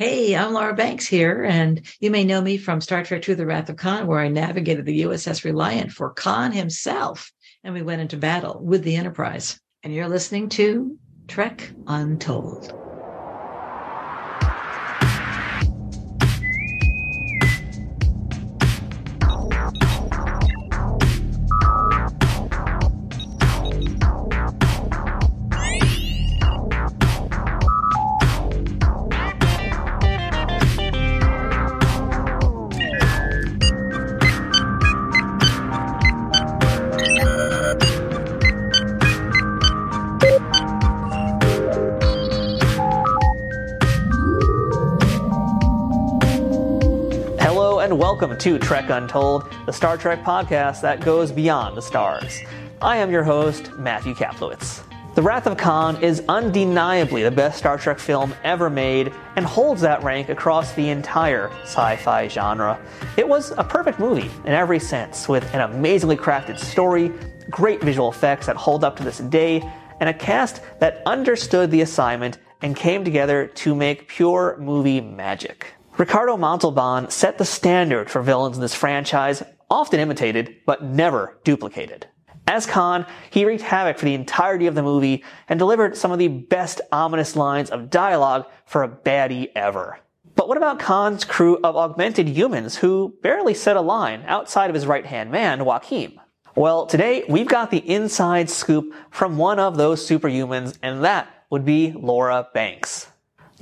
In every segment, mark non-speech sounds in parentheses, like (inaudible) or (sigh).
Hey, I'm Laura Banks here, and you may know me from Star Trek II The Wrath of Khan, where I navigated the USS Reliant for Khan himself, and we went into battle with the Enterprise. And you're listening to Trek Untold. To Trek Untold, the Star Trek podcast that goes beyond the stars. I am your host, Matthew Kaplowitz. The Wrath of Khan is undeniably the best Star Trek film ever made and holds that rank across the entire sci fi genre. It was a perfect movie in every sense, with an amazingly crafted story, great visual effects that hold up to this day, and a cast that understood the assignment and came together to make pure movie magic. Ricardo Montalban set the standard for villains in this franchise, often imitated, but never duplicated. As Khan, he wreaked havoc for the entirety of the movie and delivered some of the best ominous lines of dialogue for a baddie ever. But what about Khan's crew of augmented humans who barely said a line outside of his right hand man, Joachim? Well, today we've got the inside scoop from one of those superhumans, and that would be Laura Banks.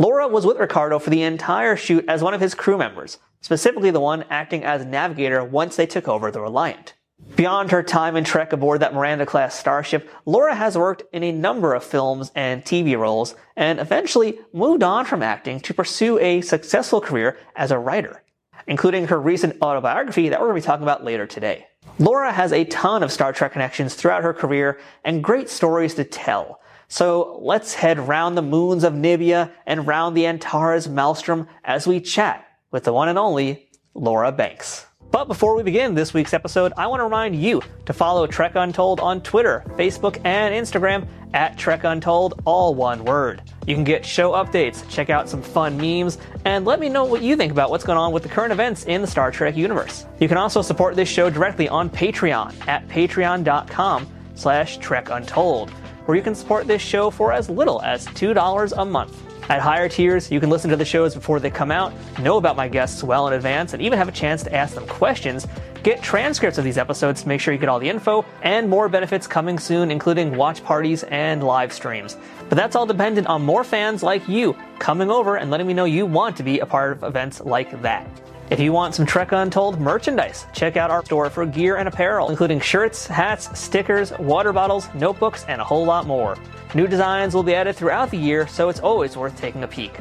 Laura was with Ricardo for the entire shoot as one of his crew members, specifically the one acting as navigator once they took over the Reliant. Beyond her time in Trek aboard that Miranda class starship, Laura has worked in a number of films and TV roles and eventually moved on from acting to pursue a successful career as a writer, including her recent autobiography that we're going to be talking about later today. Laura has a ton of Star Trek connections throughout her career and great stories to tell, so let's head round the moons of Nibia and round the Antares Maelstrom as we chat with the one and only Laura Banks. But before we begin this week's episode, I want to remind you to follow Trek Untold on Twitter, Facebook, and Instagram at Trek Untold, all one word. You can get show updates, check out some fun memes, and let me know what you think about what's going on with the current events in the Star Trek universe. You can also support this show directly on Patreon at patreon.com slash Trek Untold where you can support this show for as little as $2 a month. At higher tiers, you can listen to the shows before they come out, know about my guests well in advance, and even have a chance to ask them questions, get transcripts of these episodes to make sure you get all the info, and more benefits coming soon, including watch parties and live streams. But that's all dependent on more fans like you coming over and letting me know you want to be a part of events like that. If you want some Trek Untold merchandise, check out our store for gear and apparel, including shirts, hats, stickers, water bottles, notebooks, and a whole lot more. New designs will be added throughout the year, so it's always worth taking a peek.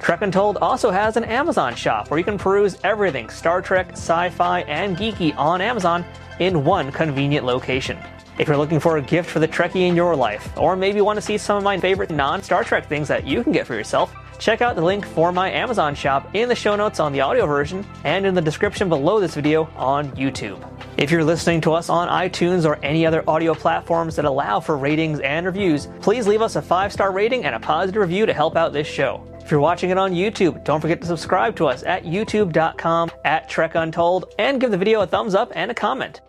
Trek Untold also has an Amazon shop where you can peruse everything Star Trek, sci fi, and geeky on Amazon in one convenient location. If you're looking for a gift for the Trekkie in your life, or maybe want to see some of my favorite non Star Trek things that you can get for yourself, Check out the link for my Amazon shop in the show notes on the audio version and in the description below this video on YouTube. If you're listening to us on iTunes or any other audio platforms that allow for ratings and reviews, please leave us a five star rating and a positive review to help out this show. If you're watching it on YouTube, don't forget to subscribe to us at youtube.com at Trek Untold and give the video a thumbs up and a comment.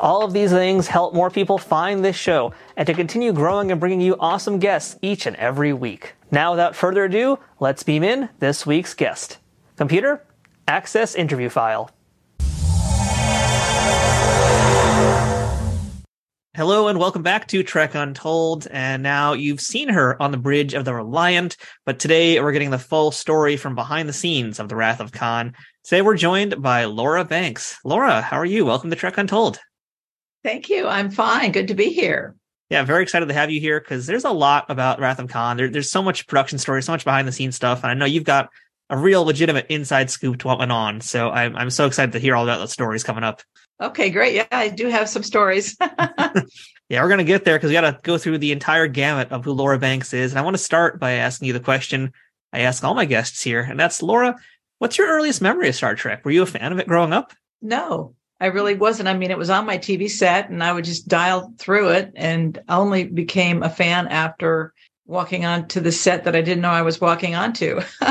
All of these things help more people find this show and to continue growing and bringing you awesome guests each and every week. Now, without further ado, let's beam in this week's guest. Computer, access interview file. Hello and welcome back to Trek Untold. And now you've seen her on the bridge of the Reliant, but today we're getting the full story from behind the scenes of the Wrath of Khan. Today we're joined by Laura Banks. Laura, how are you? Welcome to Trek Untold. Thank you. I'm fine. Good to be here. Yeah, very excited to have you here because there's a lot about Wrath of Khan. There, there's so much production story, so much behind the scenes stuff, and I know you've got a real legitimate inside scoop to what went on. So I'm I'm so excited to hear all about the stories coming up. Okay, great. Yeah, I do have some stories. (laughs) (laughs) yeah, we're gonna get there because we got to go through the entire gamut of who Laura Banks is, and I want to start by asking you the question I ask all my guests here, and that's Laura. What's your earliest memory of Star Trek? Were you a fan of it growing up? No, I really wasn't. I mean, it was on my TV set and I would just dial through it and only became a fan after walking onto the set that I didn't know I was walking onto. (laughs)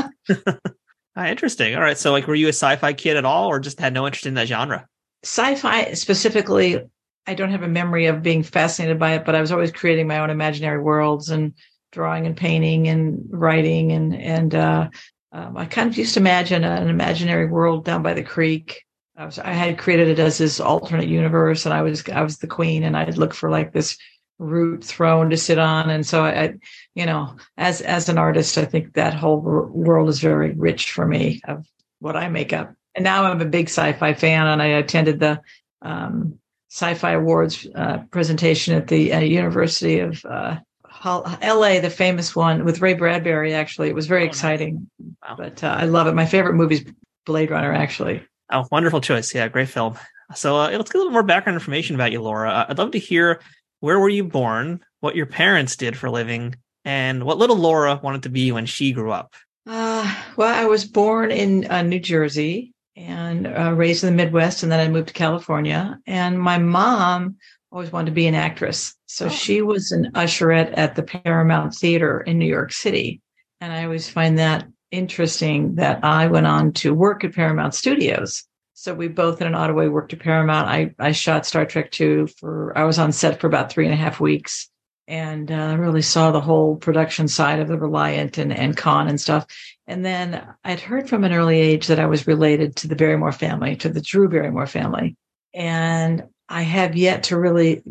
Ah, interesting. All right. So, like, were you a sci-fi kid at all, or just had no interest in that genre? Sci-fi specifically, I don't have a memory of being fascinated by it, but I was always creating my own imaginary worlds and drawing and painting and writing and and uh, um, I kind of used to imagine an imaginary world down by the creek. I was I had created it as this alternate universe, and I was I was the queen, and I'd look for like this root throne to sit on, and so I, I you know, as as an artist, I think that whole world is very rich for me of what I make up. And now I'm a big sci-fi fan, and I attended the um, Sci-Fi Awards uh, presentation at the uh, University of uh, LA, the famous one with Ray Bradbury. Actually, it was very oh, exciting. Wow. But uh, I love it. My favorite movie is Blade Runner. Actually. Oh, wonderful choice. Yeah, great film. So uh, let's get a little more background information about you, Laura. Uh, I'd love to hear where were you born, what your parents did for a living, and what little Laura wanted to be when she grew up. Uh, well, I was born in uh, New Jersey and uh, raised in the Midwest, and then I moved to California. And my mom always wanted to be an actress. So oh. she was an usherette at the Paramount Theater in New York City. And I always find that interesting that I went on to work at Paramount Studios. So we both in an odd way worked at Paramount. I, I shot Star Trek 2 for, I was on set for about three and a half weeks and uh, really saw the whole production side of the Reliant and, and Khan and stuff. And then I'd heard from an early age that I was related to the Barrymore family, to the Drew Barrymore family. And I have yet to really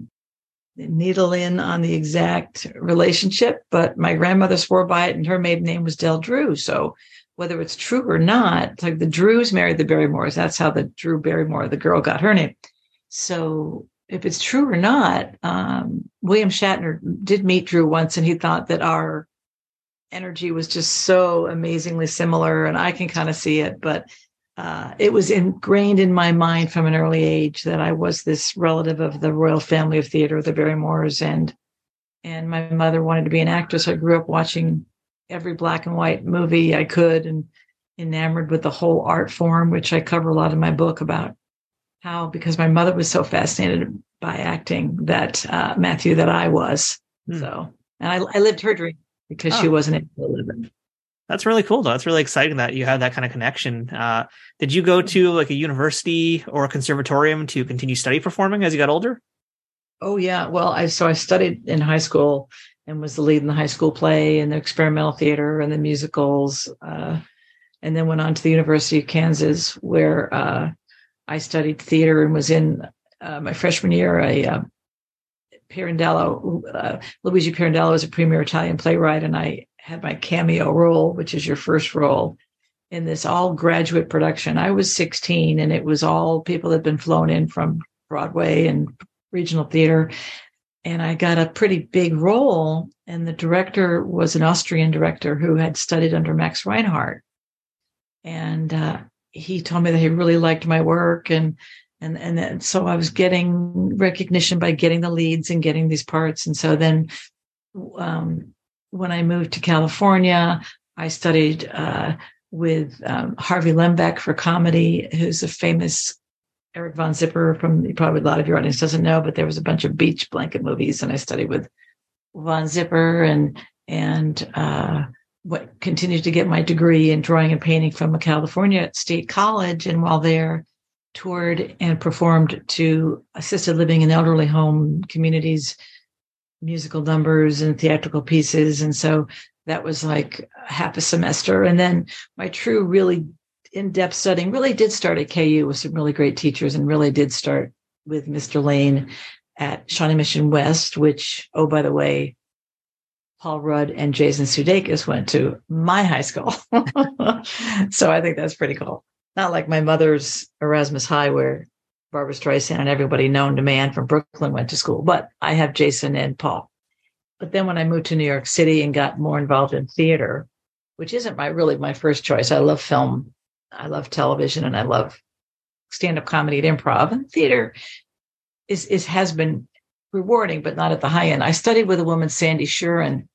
needle in on the exact relationship, but my grandmother swore by it and her maiden name was Del Drew. So whether it's true or not, like the Drews married the Barrymores. That's how the Drew Barrymore, the girl, got her name. So if it's true or not, um, William Shatner did meet Drew once and he thought that our energy was just so amazingly similar and I can kind of see it, but uh, it was ingrained in my mind from an early age that I was this relative of the royal family of theater, the Barrymores, and and my mother wanted to be an actress. I grew up watching every black and white movie I could, and enamored with the whole art form, which I cover a lot in my book about how because my mother was so fascinated by acting that uh, Matthew that I was. Hmm. So, and I, I lived her dream because oh. she wasn't able to live it. That's really cool, though. That's really exciting that you have that kind of connection. Uh, did you go to like a university or a conservatorium to continue study performing as you got older? Oh yeah. Well, I so I studied in high school and was the lead in the high school play and the experimental theater and the musicals, uh, and then went on to the University of Kansas where uh, I studied theater and was in uh, my freshman year a uh, Pirandello, uh, Luigi Pirandello is a premier Italian playwright, and I had my cameo role, which is your first role in this all graduate production. I was 16 and it was all people that had been flown in from Broadway and regional theater. And I got a pretty big role. And the director was an Austrian director who had studied under Max Reinhardt. And uh, he told me that he really liked my work. And and and then, so I was getting recognition by getting the leads and getting these parts. And so then um, when I moved to California, I studied uh, with um, Harvey Lembeck for comedy, who's a famous Eric Von Zipper from probably a lot of your audience doesn't know, but there was a bunch of beach blanket movies, and I studied with Von Zipper and and uh, what continued to get my degree in drawing and painting from California State College, and while there, toured and performed to assisted living and elderly home communities musical numbers and theatrical pieces. And so that was like half a semester. And then my true, really in depth studying really did start at KU with some really great teachers and really did start with Mr. Lane at Shawnee Mission West, which, oh, by the way, Paul Rudd and Jason Sudeikis went to my high school. (laughs) so I think that's pretty cool. Not like my mother's Erasmus High, where Barbra Streisand and everybody known to man from Brooklyn went to school, but I have Jason and Paul. But then when I moved to New York City and got more involved in theater, which isn't my really my first choice. I love film, I love television, and I love stand-up comedy and improv. And theater is is has been rewarding, but not at the high end. I studied with a woman, Sandy Shurin,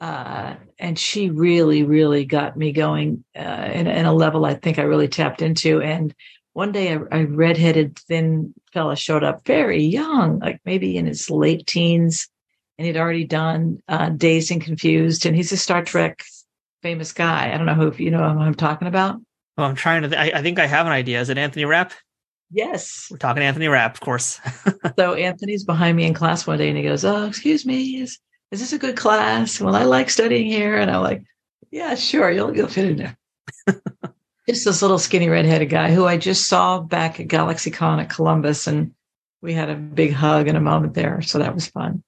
uh, and she really, really got me going uh, in, in, a level I think I really tapped into. And one day a, a redheaded thin fella showed up very young, like maybe in his late teens, and he'd already done uh, Dazed and Confused, and he's a Star Trek famous guy. I don't know who if you know who I'm talking about. Oh, I'm trying to. Th- I, I, think I have an idea. Is it Anthony Rapp? Yes, we're talking Anthony Rapp, of course. (laughs) so Anthony's behind me in class one day, and he goes, "Oh, excuse me, is is this a good class? Well, I like studying here," and I'm like, "Yeah, sure, you'll you'll fit in there." (laughs) just this little skinny redheaded guy who I just saw back at GalaxyCon at Columbus, and we had a big hug and a moment there, so that was fun.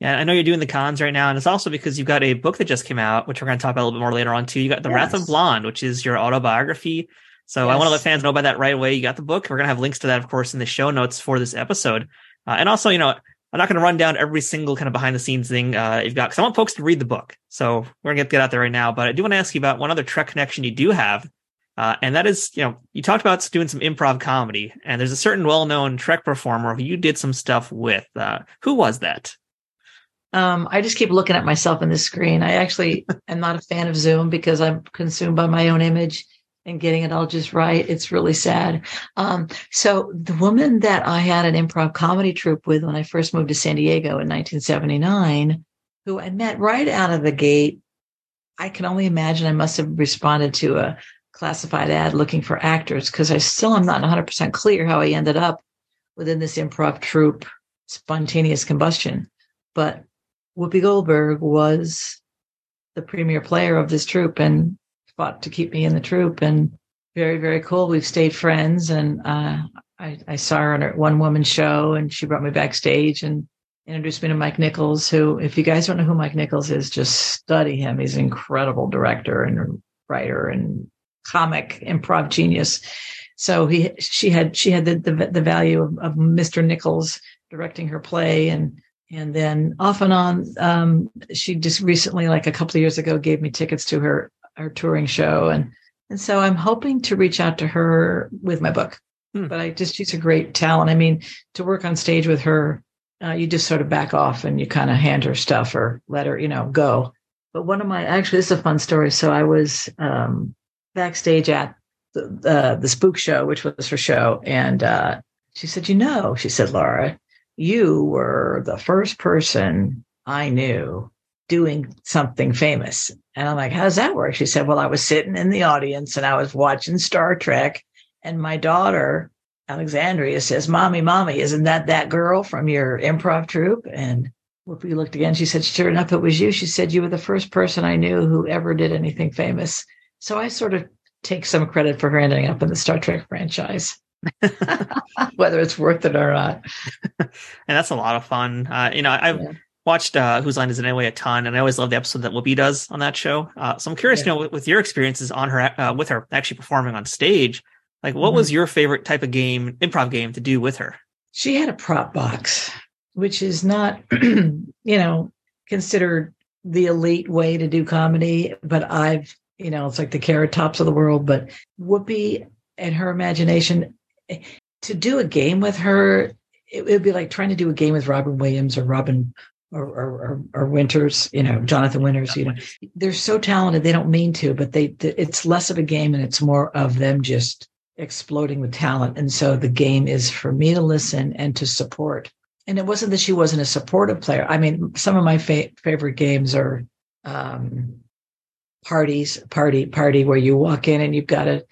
Yeah, I know you're doing the cons right now, and it's also because you've got a book that just came out, which we're going to talk about a little bit more later on too. You got The yes. Wrath of Blonde, which is your autobiography. So yes. I want to let fans know about that right away. You got the book. We're going to have links to that, of course, in the show notes for this episode. Uh, and also, you know, I'm not going to run down every single kind of behind the scenes thing uh, you've got because I want folks to read the book. So we're going to get, get out there right now. But I do want to ask you about one other Trek connection you do have. Uh, and that is, you know, you talked about doing some improv comedy, and there's a certain well-known Trek performer who you did some stuff with. Uh, who was that? Um, I just keep looking at myself in the screen. I actually (laughs) am not a fan of Zoom because I'm consumed by my own image and getting it all just right. It's really sad. Um, so the woman that I had an improv comedy troupe with when I first moved to San Diego in 1979, who I met right out of the gate, I can only imagine I must have responded to a classified ad looking for actors because I still am not 100% clear how I ended up within this improv troupe, spontaneous combustion. But Whoopi Goldberg was the premier player of this troupe and fought to keep me in the troupe. And very, very cool. We've stayed friends. And uh, I, I, saw her on a one woman show and she brought me backstage and introduced me to Mike Nichols, who, if you guys don't know who Mike Nichols is, just study him. He's an incredible director and writer and comic improv genius. So he, she had, she had the, the, the value of, of Mr. Nichols directing her play and and then off and on um, she just recently like a couple of years ago gave me tickets to her her touring show and and so i'm hoping to reach out to her with my book hmm. but i just she's a great talent i mean to work on stage with her uh, you just sort of back off and you kind of hand her stuff or let her you know go but one of my actually this is a fun story so i was um, backstage at the, uh, the spook show which was her show and uh, she said you know she said laura you were the first person I knew doing something famous. And I'm like, how does that work? She said, well, I was sitting in the audience and I was watching Star Trek. And my daughter, Alexandria, says, Mommy, Mommy, isn't that that girl from your improv troupe? And Whoopi looked again. She said, Sure enough, it was you. She said, You were the first person I knew who ever did anything famous. So I sort of take some credit for her ending up in the Star Trek franchise. (laughs) whether it's worth it or not. (laughs) and that's a lot of fun. Uh, you know, I've yeah. watched uh, Whose Line Is It Anyway a ton, and I always love the episode that Whoopi does on that show. Uh, so I'm curious, yeah. you know, with, with, your experiences on her, uh, with her actually performing on stage, like what mm-hmm. was your favorite type of game, improv game, to do with her? She had a prop box, which is not, (clears throat) you know, considered the elite way to do comedy, but I've, you know, it's like the carrot tops of the world. But Whoopi and her imagination to do a game with her, it would be like trying to do a game with Robin Williams or Robin or, or, or, Winters, you know, Jonathan Winters, you know, they're so talented. They don't mean to, but they, it's less of a game and it's more of them just exploding with talent. And so the game is for me to listen and to support. And it wasn't that she wasn't a supportive player. I mean, some of my fa- favorite games are, um, parties, party, party, where you walk in and you've got to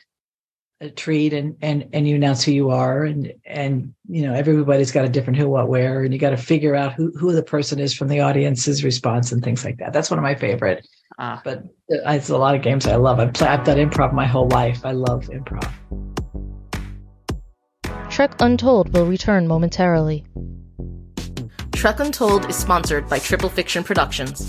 a treat and and and you announce who you are and and you know everybody's got a different who what where and you got to figure out who who the person is from the audience's response and things like that. That's one of my favorite. Ah. but it's a lot of games i love. I've, played, I've done improv my whole life. I love improv. Trek untold will return momentarily trek untold is sponsored by triple fiction productions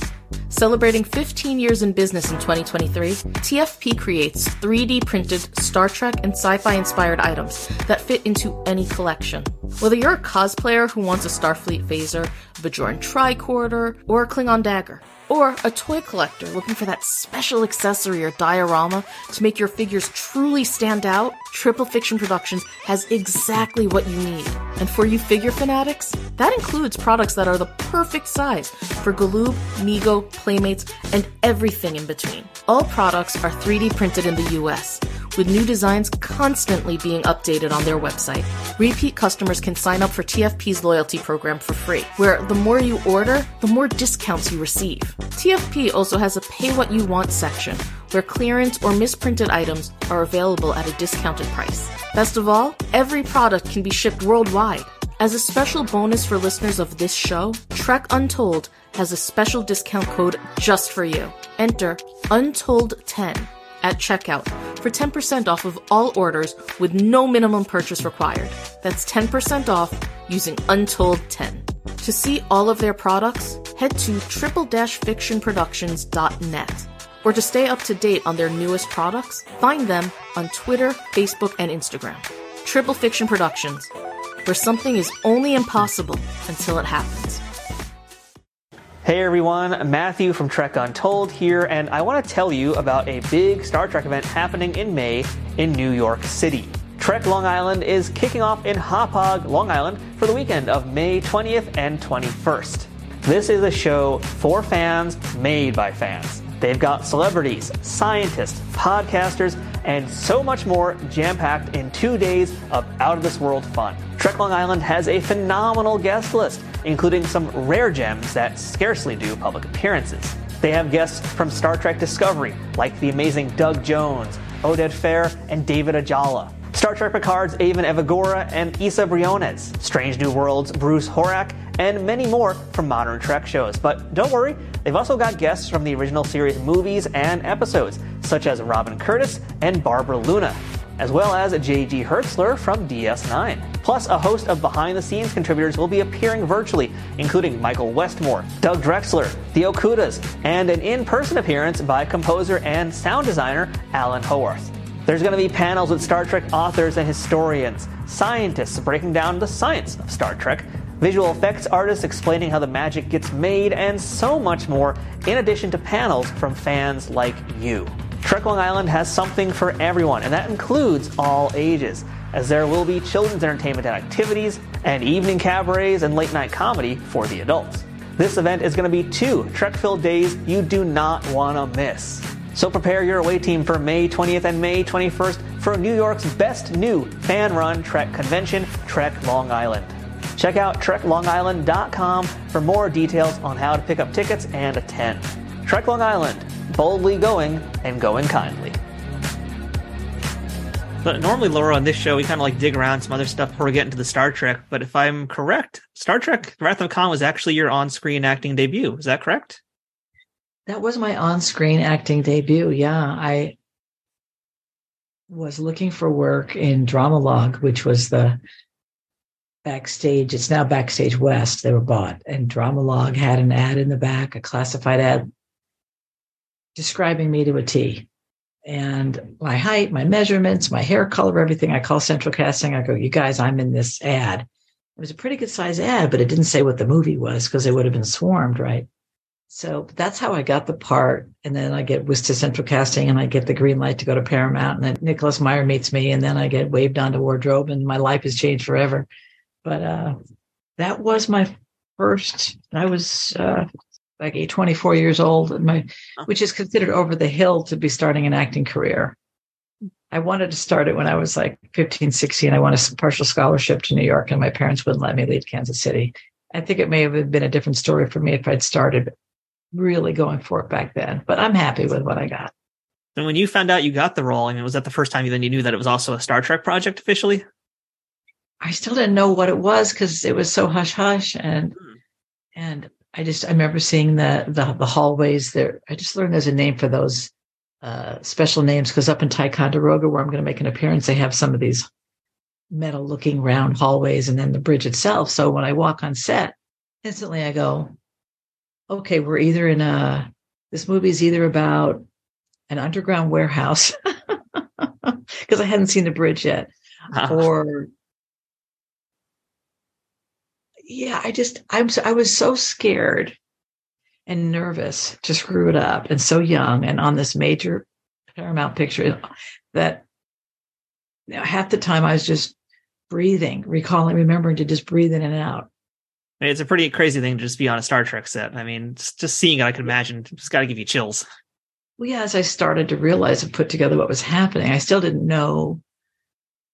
Celebrating 15 years in business in 2023, TFP creates 3D printed Star Trek and sci fi inspired items that fit into any collection. Whether you're a cosplayer who wants a Starfleet phaser, a Bajoran tricorder, or a Klingon dagger, or a toy collector looking for that special accessory or diorama to make your figures truly stand out, Triple Fiction Productions has exactly what you need. And for you figure fanatics, that includes products that are the perfect size for Galoob, Mego, Playmates, and everything in between. All products are 3D printed in the US with new designs constantly being updated on their website. Repeat customers can sign up for TFP's loyalty program for free, where the more you order, the more discounts you receive. TFP also has a pay what you want section, where clearance or misprinted items are available at a discounted price. Best of all, every product can be shipped worldwide. As a special bonus for listeners of this show, Trek Untold has a special discount code just for you. Enter Untold10 at checkout for 10% off of all orders with no minimum purchase required. That's 10% off using Untold10. To see all of their products, head to triple-fictionproductions.net. Or to stay up to date on their newest products, find them on Twitter, Facebook, and Instagram. Triple Fiction Productions, where something is only impossible until it happens. Hey everyone, Matthew from Trek Untold here, and I want to tell you about a big Star Trek event happening in May in New York City. Trek Long Island is kicking off in Hauppauge, Long Island for the weekend of May 20th and 21st. This is a show for fans, made by fans. They've got celebrities, scientists, podcasters, and so much more jam packed in two days of out of this world fun. Trek Long Island has a phenomenal guest list, including some rare gems that scarcely do public appearances. They have guests from Star Trek Discovery, like the amazing Doug Jones, Oded Fehr, and David Ajala. Star Trek Picard's Evan Evagora and Isa Briones, Strange New Worlds' Bruce Horak, and many more from modern Trek shows. But don't worry, they've also got guests from the original series movies and episodes, such as Robin Curtis and Barbara Luna, as well as J.G. Hertzler from DS9. Plus, a host of behind the scenes contributors will be appearing virtually, including Michael Westmore, Doug Drexler, the Okudas, and an in person appearance by composer and sound designer Alan Howarth. There's going to be panels with Star Trek authors and historians, scientists breaking down the science of Star Trek, visual effects artists explaining how the magic gets made, and so much more, in addition to panels from fans like you. Trek Long Island has something for everyone, and that includes all ages, as there will be children's entertainment and activities, and evening cabarets and late night comedy for the adults. This event is going to be two Trek filled days you do not want to miss. So prepare your away team for May 20th and May 21st for New York's best new fan run Trek convention, Trek Long Island. Check out treklongisland.com for more details on how to pick up tickets and attend. Trek Long Island, boldly going and going kindly. But normally, Laura, on this show, we kind of like dig around some other stuff before we get into the Star Trek. But if I'm correct, Star Trek Wrath of Khan was actually your on screen acting debut. Is that correct? That was my on screen acting debut. Yeah. I was looking for work in Drama-Logue, which was the backstage. It's now Backstage West. They were bought. And Drama-Logue had an ad in the back, a classified ad describing me to a T. And my height, my measurements, my hair color, everything. I call Central Casting. I go, you guys, I'm in this ad. It was a pretty good size ad, but it didn't say what the movie was because they would have been swarmed, right? So that's how I got the part. And then I get whisked to Central Casting and I get the green light to go to Paramount. And then Nicholas Meyer meets me and then I get waved onto wardrobe and my life has changed forever. But uh, that was my first, I was uh, like a 24 years old, and my, which is considered over the hill to be starting an acting career. I wanted to start it when I was like 15, 16. I won a partial scholarship to New York, and my parents wouldn't let me leave Kansas City. I think it may have been a different story for me if I'd started really going for it back then, but I'm happy with what I got. And when you found out you got the role, I mean, was that the first time you then you knew that it was also a Star Trek project officially? I still didn't know what it was because it was so hush hush and hmm. and I just I remember seeing the the, the hallways there. I just learned there's a name for those uh, special names because up in Ticonderoga, where I'm going to make an appearance, they have some of these metal looking round hallways and then the bridge itself. So when I walk on set, instantly I go, okay, we're either in a this movie is either about an underground warehouse (laughs) because I hadn't seen the bridge yet, uh-huh. or yeah, I just I'm so, I was so scared and nervous to screw it up and so young and on this major Paramount picture that you know, half the time I was just breathing, recalling, remembering to just breathe in and out. It's a pretty crazy thing to just be on a Star Trek set. I mean, just, seeing it, I can imagine, just got to give you chills. well, yeah, as I started to realize and put together what was happening, I still didn't know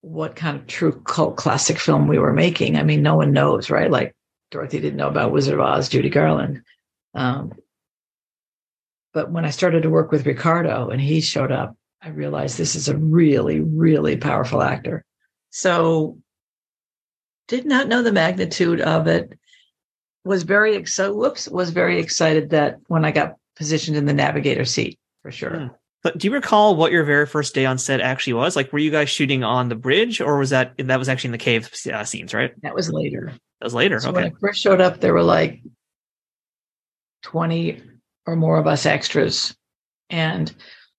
what kind of true cult classic film we were making. I mean, no one knows, right? Like Dorothy didn't know about Wizard of Oz, Judy Garland. Um, but when I started to work with Ricardo and he showed up, I realized this is a really, really powerful actor. So did not know the magnitude of it. Was very excited. Whoops, was very excited that when I got positioned in the navigator seat for sure. Hmm. But do you recall what your very first day on set actually was? Like, were you guys shooting on the bridge, or was that that was actually in the cave uh, scenes? Right. That was later. That was later. So okay. When I first showed up, there were like twenty or more of us extras, and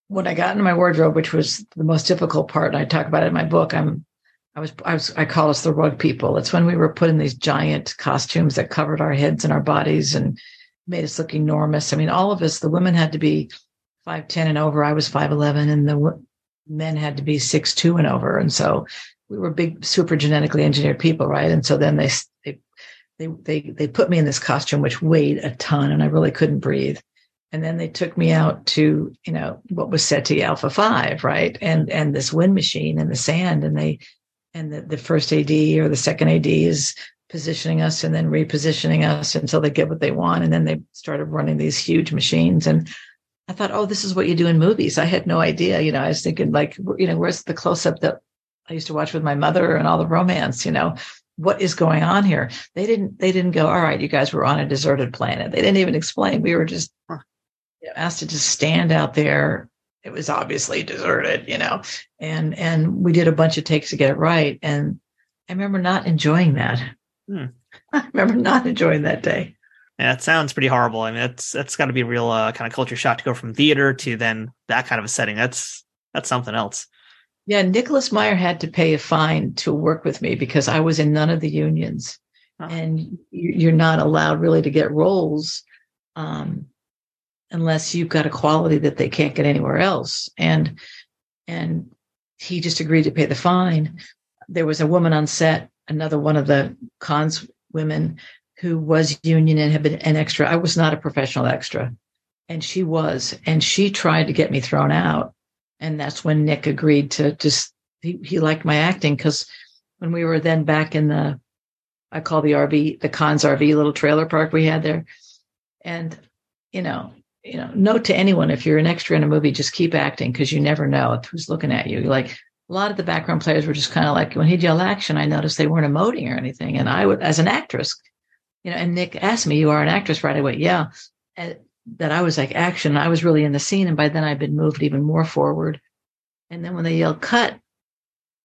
when I got into my wardrobe, which was the most difficult part, and I talk about it in my book, I'm I was, I was, I call us the rug people. It's when we were put in these giant costumes that covered our heads and our bodies and made us look enormous. I mean, all of us, the women had to be 5'10 and over. I was 5'11 and the men had to be 6'2 and over. And so we were big, super genetically engineered people, right? And so then they, they, they, they, they put me in this costume, which weighed a ton and I really couldn't breathe. And then they took me out to, you know, what was Ceti Alpha 5, right? And, and this wind machine and the sand. And they, and the, the first AD or the second AD is positioning us and then repositioning us until they get what they want. And then they started running these huge machines. And I thought, oh, this is what you do in movies. I had no idea. You know, I was thinking like, you know, where's the close up that I used to watch with my mother and all the romance, you know, what is going on here? They didn't, they didn't go, all right, you guys were on a deserted planet. They didn't even explain. We were just you know, asked to just stand out there it was obviously deserted, you know, and, and we did a bunch of takes to get it right. And I remember not enjoying that. Hmm. (laughs) I remember not enjoying that day. Yeah, it sounds pretty horrible. I mean, that's that's got to be a real uh, kind of culture shock to go from theater to then that kind of a setting. That's that's something else. Yeah, Nicholas Meyer had to pay a fine to work with me because I was in none of the unions, and you're not allowed really to get roles um, unless you've got a quality that they can't get anywhere else. And and he just agreed to pay the fine. There was a woman on set, another one of the Khan's women who was union and had been an extra. I was not a professional extra. And she was. And she tried to get me thrown out. And that's when Nick agreed to just he, he liked my acting because when we were then back in the I call the RV, the Khan's RV little trailer park we had there. And, you know, you know, note to anyone if you're an extra in a movie, just keep acting because you never know who's looking at you. Like a lot of the background players were just kind of like when he'd yell action, I noticed they weren't emoting or anything. And I would, as an actress, you know, and Nick asked me, "You are an actress, right?" Went, "Yeah." And that I was like action. I was really in the scene, and by then I'd been moved even more forward. And then when they yelled cut,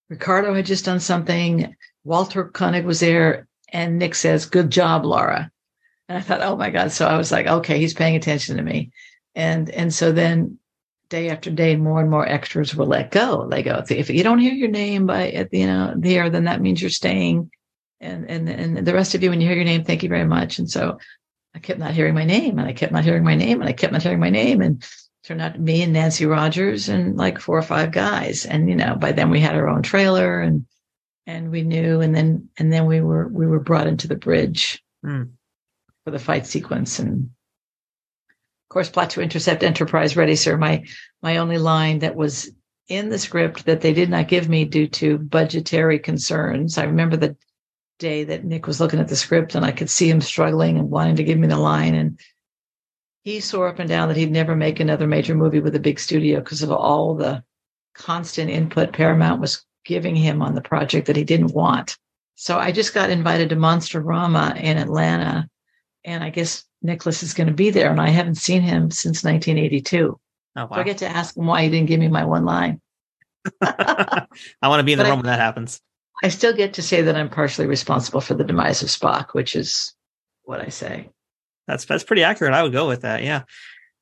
Ricardo had just done something. Walter Koenig was there, and Nick says, "Good job, Laura." And I thought, oh my God. So I was like, okay, he's paying attention to me. And and so then day after day, more and more extras were let go. They go, if you don't hear your name by at you know here, then that means you're staying. And and and the rest of you, when you hear your name, thank you very much. And so I kept not hearing my name, and I kept not hearing my name, and I kept not hearing my name, and turned out me and Nancy Rogers and like four or five guys. And you know, by then we had our own trailer, and and we knew, and then and then we were we were brought into the bridge. Mm for the fight sequence. And of course, plot to intercept Enterprise ready, sir. My my only line that was in the script that they did not give me due to budgetary concerns. I remember the day that Nick was looking at the script and I could see him struggling and wanting to give me the line. And he swore up and down that he'd never make another major movie with a big studio because of all the constant input Paramount was giving him on the project that he didn't want. So I just got invited to Monsterama in Atlanta and I guess Nicholas is going to be there, and I haven't seen him since 1982. Oh, wow. So I get to ask him why he didn't give me my one line. (laughs) I want to be in the room I, when that happens. I still get to say that I'm partially responsible for the demise of Spock, which is what I say. That's that's pretty accurate. I would go with that. Yeah.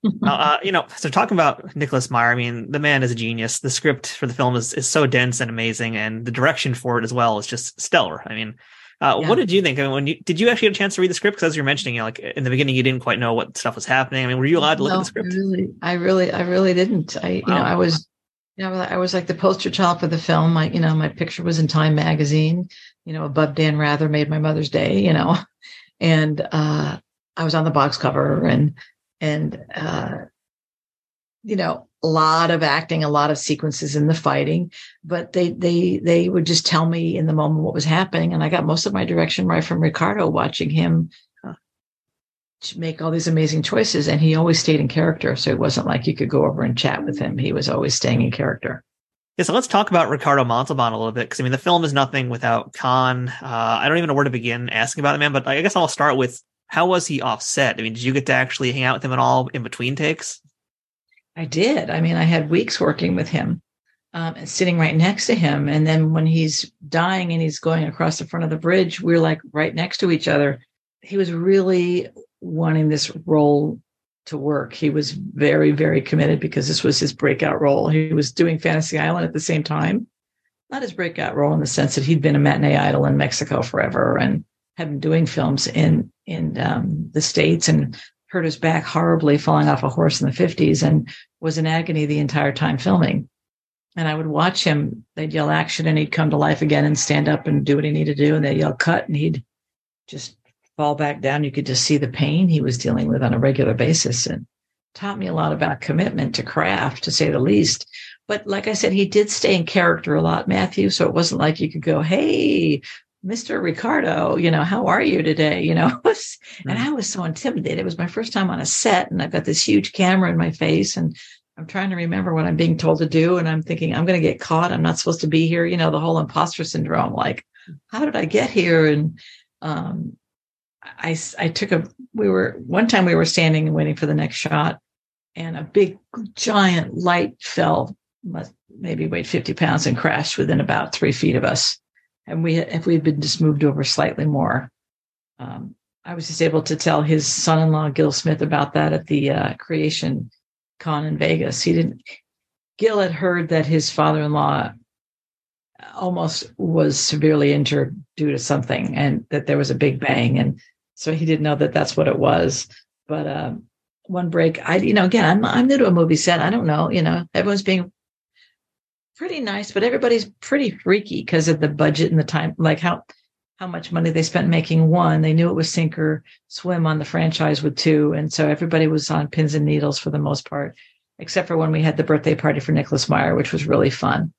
(laughs) uh, you know, so talking about Nicholas Meyer, I mean, the man is a genius. The script for the film is, is so dense and amazing, and the direction for it as well is just stellar. I mean, uh, yeah. What did you think? I mean, when you did you actually get a chance to read the script? Because as you're mentioning, you know, like in the beginning, you didn't quite know what stuff was happening. I mean, were you allowed to look no, at the script? I really, I really, I really didn't. I, you know, I was, you know, I was like the poster child for the film. My, you know, my picture was in Time magazine. You know, above Dan Rather made my Mother's Day. You know, (laughs) and uh, I was on the box cover, and and uh, you know, a lot of acting, a lot of sequences in the fighting, but they they they would just tell me in the moment what was happening, and I got most of my direction right from Ricardo, watching him to make all these amazing choices, and he always stayed in character. So it wasn't like you could go over and chat with him; he was always staying in character. Yeah, so let's talk about Ricardo Montalban a little bit because I mean the film is nothing without Khan. Uh, I don't even know where to begin asking about the man, but I guess I'll start with how was he offset? I mean, did you get to actually hang out with him at all in between takes? I did. I mean, I had weeks working with him, um, and sitting right next to him. And then when he's dying and he's going across the front of the bridge, we're like right next to each other. He was really wanting this role to work. He was very, very committed because this was his breakout role. He was doing Fantasy Island at the same time. Not his breakout role in the sense that he'd been a matinee idol in Mexico forever and had been doing films in in um, the states and hurt his back horribly falling off a horse in the 50s and was in agony the entire time filming. And I would watch him. They'd yell action and he'd come to life again and stand up and do what he needed to do. And they'd yell cut and he'd just fall back down. You could just see the pain he was dealing with on a regular basis and taught me a lot about commitment to craft, to say the least. But like I said, he did stay in character a lot, Matthew. So it wasn't like you could go, Hey, Mr. Ricardo, you know, how are you today? You know, (laughs) and I was so intimidated. It was my first time on a set and I've got this huge camera in my face and I'm trying to remember what I'm being told to do. And I'm thinking, I'm going to get caught. I'm not supposed to be here. You know, the whole imposter syndrome. Like, how did I get here? And, um, I, I took a, we were, one time we were standing and waiting for the next shot and a big giant light fell, maybe weighed 50 pounds and crashed within about three feet of us. And we, if we had been just moved over slightly more, um, I was just able to tell his son-in-law, Gil Smith, about that at the uh, creation con in Vegas. He didn't, Gil had heard that his father-in-law almost was severely injured due to something and that there was a big bang. And so he didn't know that that's what it was. But um, one break, I, you know, again, I'm, I'm new to a movie set. I don't know, you know, everyone's being pretty nice, but everybody's pretty freaky because of the budget and the time, like how, how much money they spent making one. They knew it was sink or swim on the franchise with two. And so everybody was on pins and needles for the most part, except for when we had the birthday party for Nicholas Meyer, which was really fun.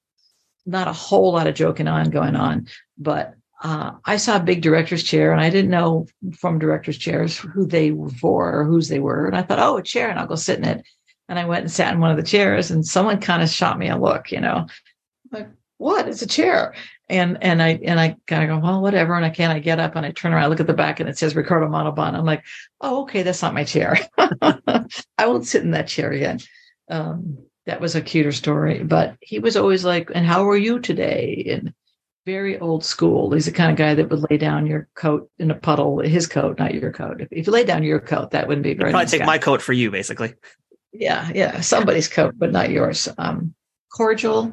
Not a whole lot of joking on going on, but uh, I saw a big director's chair and I didn't know from director's chairs who they were for or whose they were. And I thought, oh, a chair and I'll go sit in it. And I went and sat in one of the chairs and someone kind of shot me a look, you know, like, what? It's a chair. And, and I, and I kind of go, well, whatever. And I can't, I get up and I turn around, I look at the back and it says Ricardo Montalban. I'm like, oh, okay. That's not my chair. (laughs) I won't sit in that chair again. Um, that was a cuter story, but he was always like, and how are you today? And very old school. He's the kind of guy that would lay down your coat in a puddle, his coat, not your coat. If, if you lay down your coat, that wouldn't be very. I'd probably nice take guy. my coat for you, basically. Yeah, yeah, somebody's coat, but not yours. Um, cordial,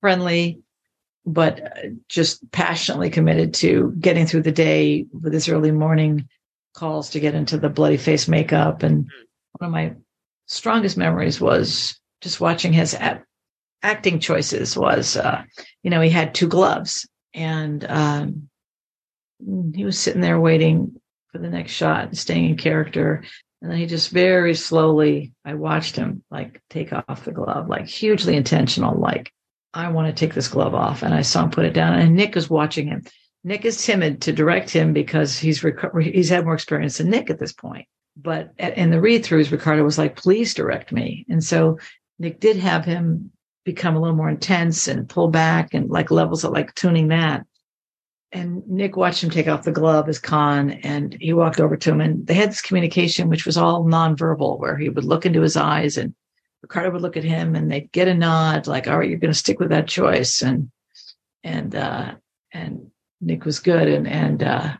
friendly, but uh, just passionately committed to getting through the day with his early morning calls to get into the bloody face makeup. And one of my strongest memories was just watching his acting choices was, uh, you know, he had two gloves and um, he was sitting there waiting for the next shot, staying in character. And then he just very slowly, I watched him like take off the glove, like hugely intentional, like, I want to take this glove off. And I saw him put it down. And Nick is watching him. Nick is timid to direct him because he's he's had more experience than Nick at this point. But in the read throughs, Ricardo was like, please direct me. And so Nick did have him become a little more intense and pull back and like levels of like tuning that. And Nick watched him take off the glove as Khan and he walked over to him and they had this communication, which was all nonverbal, where he would look into his eyes and Ricardo would look at him and they'd get a nod, like, all right, you're going to stick with that choice. And, and, uh, and Nick was good. And, and, uh,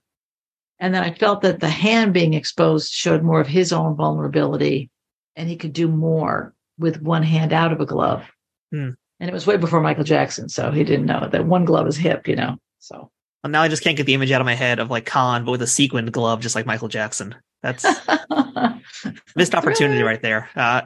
and then I felt that the hand being exposed showed more of his own vulnerability and he could do more with one hand out of a glove Hmm. And it was way before Michael Jackson, so he didn't know that one glove is hip, you know. So well, now I just can't get the image out of my head of like Khan, but with a sequined glove, just like Michael Jackson. That's (laughs) missed opportunity right there. Uh,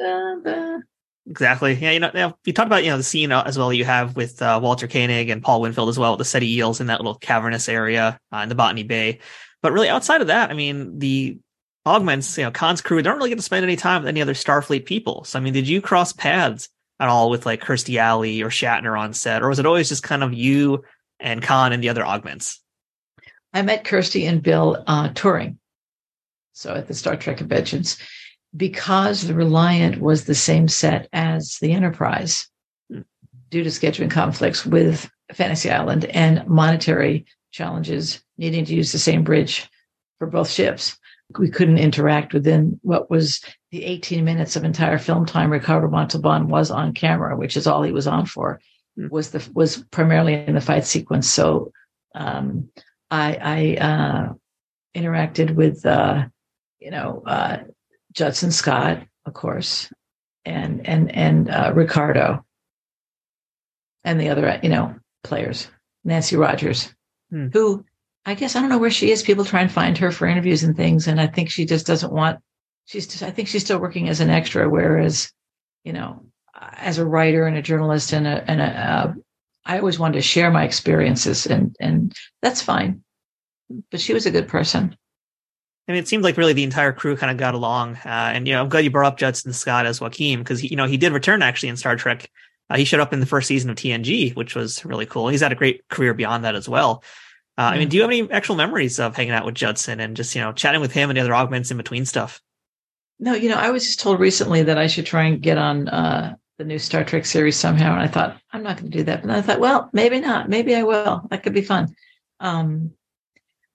(laughs) exactly. Yeah, you know, now you talked about you know the scene uh, as well you have with uh, Walter Koenig and Paul Winfield as well, with the ceti eels in that little cavernous area uh, in the Botany Bay. But really, outside of that, I mean, the augments, you know, Khan's crew don't really get to spend any time with any other Starfleet people. So, I mean, did you cross paths at all with like Kirstie Alley or Shatner on set, or was it always just kind of you and Khan and the other augments? I met Kirstie and Bill uh, touring, so at the Star Trek conventions, because the Reliant was the same set as the Enterprise, hmm. due to scheduling conflicts with Fantasy Island and monetary challenges, needing to use the same bridge for both ships. We couldn't interact within what was the 18 minutes of entire film time Ricardo Montalban was on camera, which is all he was on for. Was the was primarily in the fight sequence. So um, I, I uh, interacted with uh, you know uh, Judson Scott, of course, and and and uh, Ricardo, and the other you know players, Nancy Rogers, hmm. who I guess I don't know where she is. People try and find her for interviews and things, and I think she just doesn't want. She's just, I think she's still working as an extra, whereas, you know, as a writer and a journalist and a and a, uh, I always wanted to share my experiences, and and that's fine. But she was a good person. I mean, it seemed like really the entire crew kind of got along. Uh, and, you know, I'm glad you brought up Judson Scott as Joachim because, you know, he did return actually in Star Trek. Uh, he showed up in the first season of TNG, which was really cool. He's had a great career beyond that as well. Uh, I mean, do you have any actual memories of hanging out with Judson and just, you know, chatting with him and the other augments in between stuff? No, you know, I was just told recently that I should try and get on uh, the new Star Trek series somehow. And I thought, I'm not going to do that. But I thought, well, maybe not. Maybe I will. That could be fun. Um,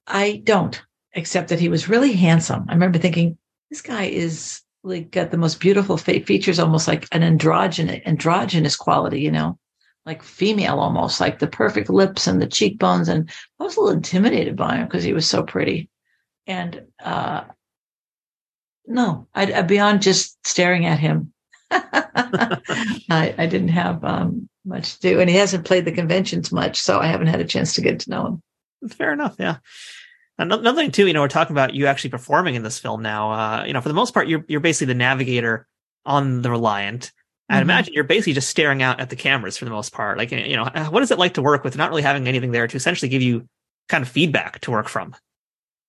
I don't, except that he was really handsome. I remember thinking, this guy is like got the most beautiful features, almost like an androgynous, androgynous quality, you know like female almost, like the perfect lips and the cheekbones. And I was a little intimidated by him because he was so pretty. And uh, no, I, beyond just staring at him, (laughs) I, I, didn't have um, much to do. And he hasn't played the conventions much, so I haven't had a chance to get to know him. Fair enough. Yeah. Another thing too, you know, we're talking about you actually performing in this film now. Uh, you know, for the most part, you're you're basically the navigator on the Reliant. I'd mm-hmm. imagine you're basically just staring out at the cameras for the most part. Like, you know, what is it like to work with not really having anything there to essentially give you kind of feedback to work from?